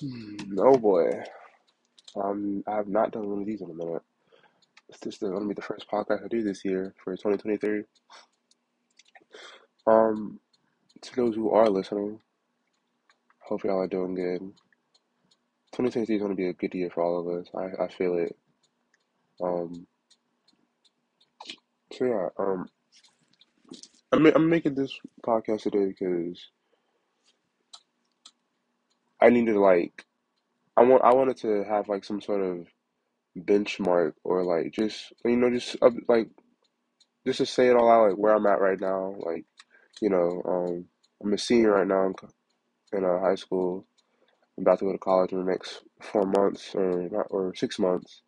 Hmm, Oh boy, um, I have not done one of these in a minute. This is going to be the first podcast I do this year for 2023. Um, to those who are listening, hope y'all are doing good. 2023 is going to be a good year for all of us. I, I feel it. Um, so yeah, um, I'm I'm making this podcast today because I need to like I want I wanted to have like some sort of benchmark or like just you know just uh, like just to say it all out like where I'm at right now. Like you know, um, I'm a senior right now in, in uh, high school. I'm about to go to college in the next four months or not, or six months,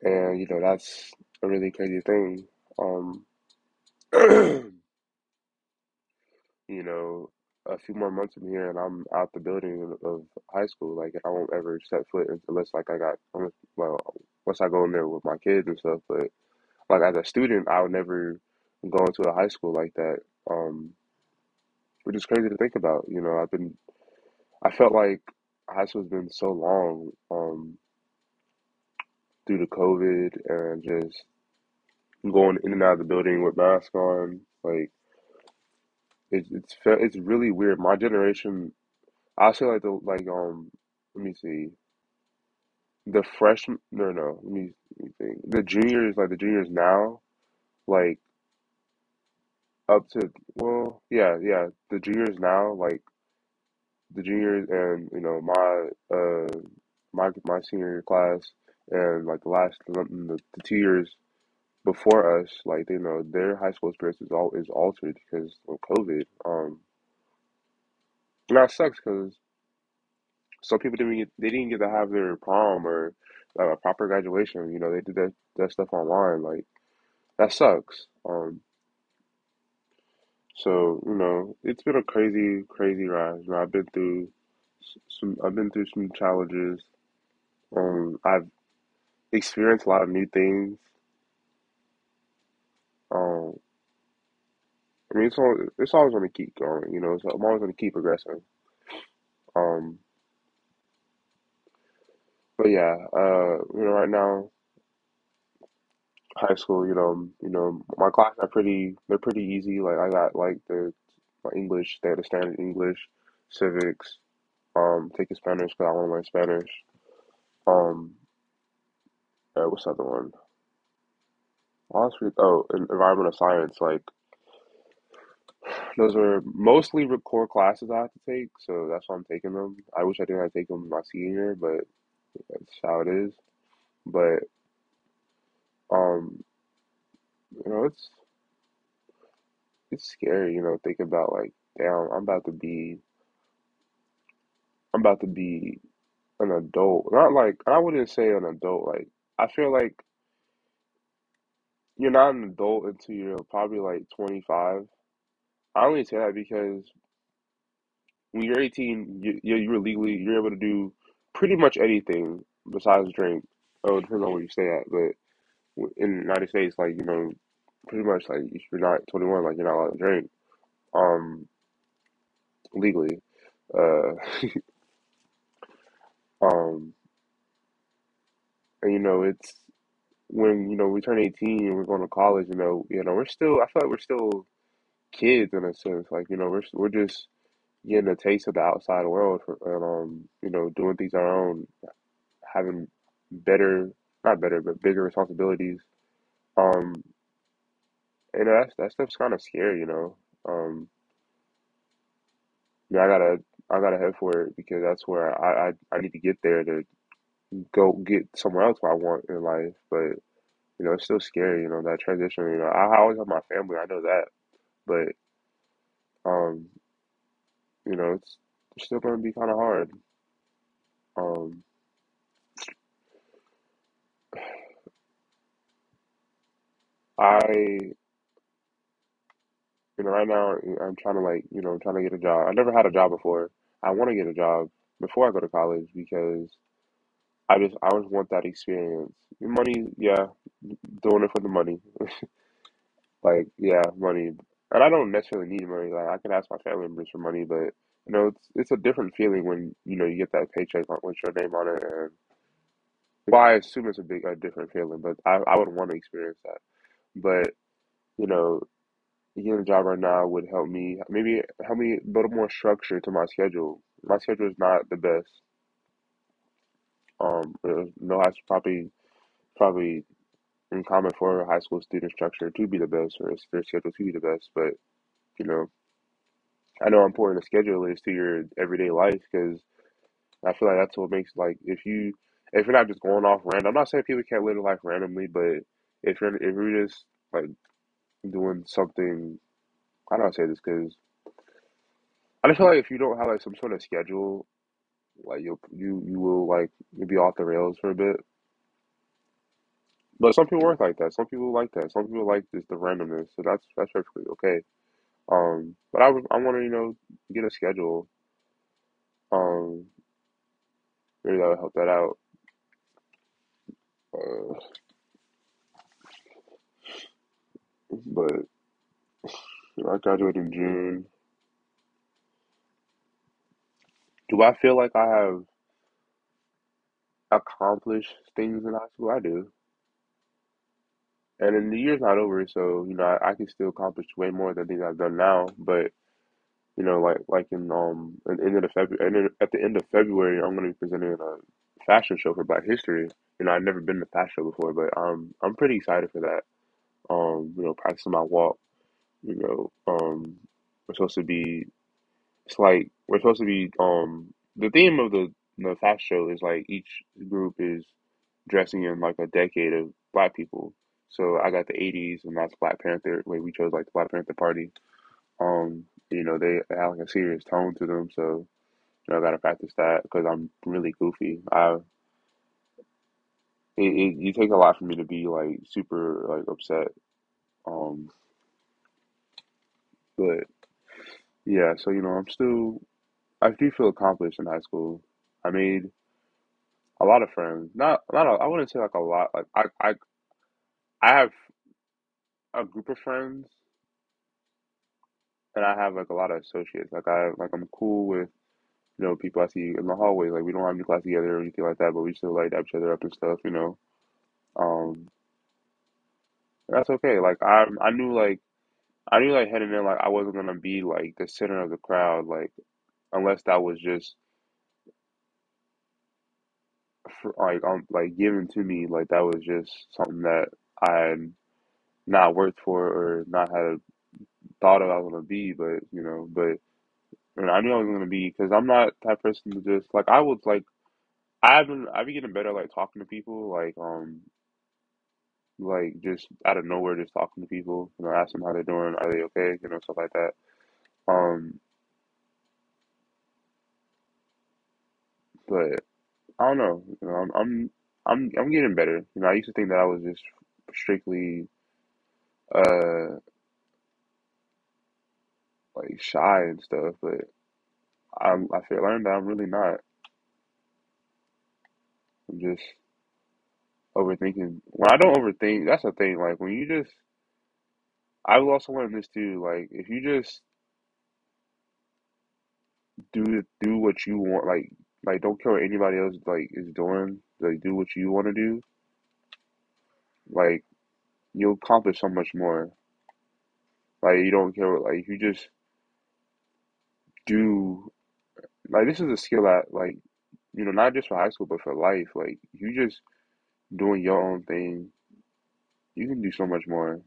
and you know that's a really crazy thing. Um, you know, a few more months from here, and I'm out the building of, high school. Like I won't ever step foot unless like I got well, once I go in there with my kids and stuff. But like as a student, I would never go into a high school like that. Um, which is crazy to think about. You know, I've been I felt like high school's been so long, um, due to COVID and just going in and out of the building with masks on. Like it's it's it's really weird. My generation, I say like the like um, let me see, the freshman no no let me, let me think. The juniors like the juniors now like up to well yeah yeah the juniors now like the juniors and you know my uh my my senior class and like the last the, the two years before us, like you know, their high school experience is all is altered because of COVID. Um, and that sucks because some people didn't get they didn't get to have their prom or a proper graduation. You know, they did that that stuff online. Like that sucks. Um, so you know, it's been a crazy, crazy ride. You know, I've been through some. I've been through some challenges. Um, I've experienced a lot of new things. Um, I mean, it's all, it's always going to keep going. You know, so I'm always going to keep progressing. Um, But yeah, uh, you know, right now, high school, you know, you know, my classes are pretty, they're pretty easy. Like I got like the my English, they had the standard English, civics, um, taking Spanish because I want to learn Spanish. Um, uh, what's the other one? Honestly, oh, en- environmental science. Like those are mostly re- core classes I have to take, so that's why I'm taking them. I wish I didn't have to take them my senior year, but that's how it is. But um, you know, it's it's scary, you know, thinking about like, damn, I'm about to be, I'm about to be an adult. Not like, I wouldn't say an adult. Like, I feel like you're not an adult until you're probably like 25. I only say that because when you're 18, you, you- you're legally, you're able to do pretty much anything besides drink. Oh, it depends on where you stay at, but in the United States, like, you know, pretty much like if you're not 21, like you're not allowed to drink, um, legally. Uh, um, and you know, it's when you know we turn 18 and we're going to college, you know, you know, we're still I feel like we're still kids in a sense. Like, you know, we're we're just getting a taste of the outside world for, and um, you know, doing things our own, having better not better, but bigger responsibilities. Um, and that's that stuff's kind of scary, you know. Um, yeah, I gotta I gotta head for it because that's where I I, I need to get there to go get somewhere else where I want in life. But you know, it's still scary, you know, that transition. You know, I, I always have my family, I know that, but Um, you know, it's, it's still going to be kind of hard. Um, I, you know, right now I'm trying to like, you know, I'm trying to get a job. I never had a job before. I want to get a job before I go to college because I just, I just want that experience. Money, yeah, doing it for the money. Like, yeah, money. And I don't necessarily need money. Like, I can ask my family members for money, but You know, it's it's a different feeling when you know you get that paycheck with your name on it, and well, I assume it's a big a different feeling, but I I would want to experience that. But you know, getting a job right now would help me maybe help me build more structure to my schedule. My schedule is not the best. Um, uh, no, it's probably probably uncommon for a high school student structure to be the best or their schedule to be the best. But you know, I know how important the schedule is to your everyday life because I feel like that's what makes like if you if you're not just going off random. I'm not saying people can't live their life randomly, but if you're if you're just like doing something, I don't say this because I just feel like if you don't have like some sort of schedule, like you'll you you will like you'll be off the rails for a bit. But some people work like that. Some people like that. Some people like just the randomness. So that's that's perfectly okay. Um, but I I want to you know get a schedule. Um, maybe that would help that out. Uh, but I graduated in June. Do I feel like I have accomplished things in high school? I do. And then the year's not over, so you know I, I can still accomplish way more than things I've done now. But you know, like like in um at the end of February, at the end of February, I'm going to be presenting a fashion show for Black History. You know, I've never been to fashion show before, but um I'm pretty excited for that. Um, you know, practicing my walk. You know, um, we're supposed to be. It's like we're supposed to be. Um, the theme of the the fashion show is like each group is dressing in like a decade of Black people. So I got the '80s, and that's Black Panther. Where we chose like the Black Panther Party. Um, you know, they have like a serious tone to them, so you know, I gotta practice that because I'm really goofy. I it, it you take a lot for me to be like super like upset. Um, but yeah, so you know, I'm still I do feel accomplished in high school. I made a lot of friends. Not not a, I wouldn't say like a lot. Like I I I have a group of friends and I have like a lot of associates. Like I like I'm cool with you know people I see in the hallway. Like we don't have any class together or anything like that, but we still like each other up and stuff. You know. Um, that's okay. Like I I knew like I knew like heading in like I wasn't gonna be like the center of the crowd like unless that was just for, like um like given to me like that was just something that I had not worked for or not had thought of I was gonna be. But you know, but and I knew I was gonna be because I'm not that person to just like I was like I've been I've been getting better like talking to people like um like just out of nowhere just talking to people you know ask them how they're doing are they okay you know stuff like that um but I don't know. You know, I'm I'm I'm I'm getting better. You know, I used to think that I was just strictly uh like shy and stuff, but I'm I feel learned that I'm really not. I'm just overthinking. When I don't overthink, that's the thing. Like when you just, I've also learned this too. Like if you just do do what you want, like like don't care what anybody else like is doing. Like do what you want to do. Like you'll accomplish so much more. Like you don't care. What, like you just do like this is a skill that like you know not just for high school but for life like you just doing your own thing you can do so much more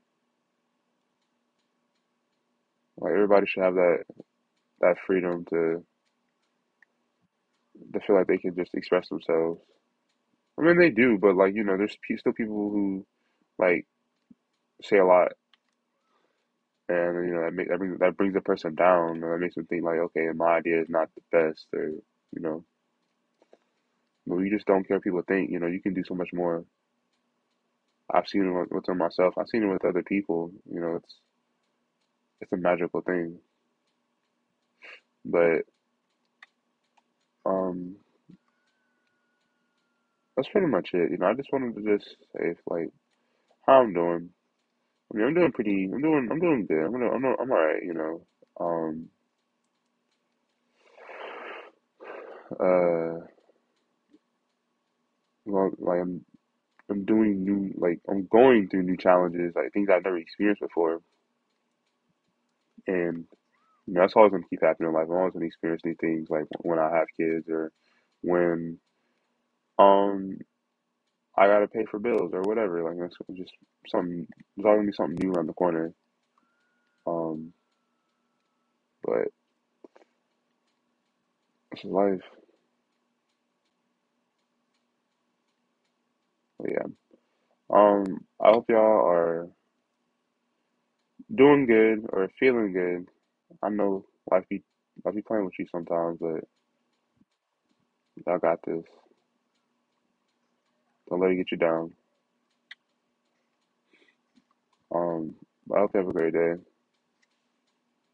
like everybody should have that that freedom to to feel like they can just express themselves. I mean they do but like you know there's still people who like say a lot. And you know that make that brings, that brings a person down and that makes them think like okay my idea is not the best or you know. But you just don't care what people think you know you can do so much more. I've seen it with- within myself. I've seen it with other people you know it's it's a magical thing. But um That's pretty much it. You know, I just wanted to just say like how I'm doing. I mean, I'm doing pretty. I'm doing. I'm doing good. I'm doing, I'm. I'm alright. You know. Um. uh, well, like I'm I'm doing new like I'm going through new challenges, like things I've never experienced before, and you know, that's always gonna keep happening in life. I'm always gonna experience new things, like when I have kids or when um I gotta pay for bills or whatever. Like that's just something. There's always gonna be something new around the corner. Um, but it's life. But yeah. Um, I hope y'all are doing good or feeling good. I know life be life be playing with you sometimes, but y'all got this. Don't let it get you down. Um, I hope you have a great day.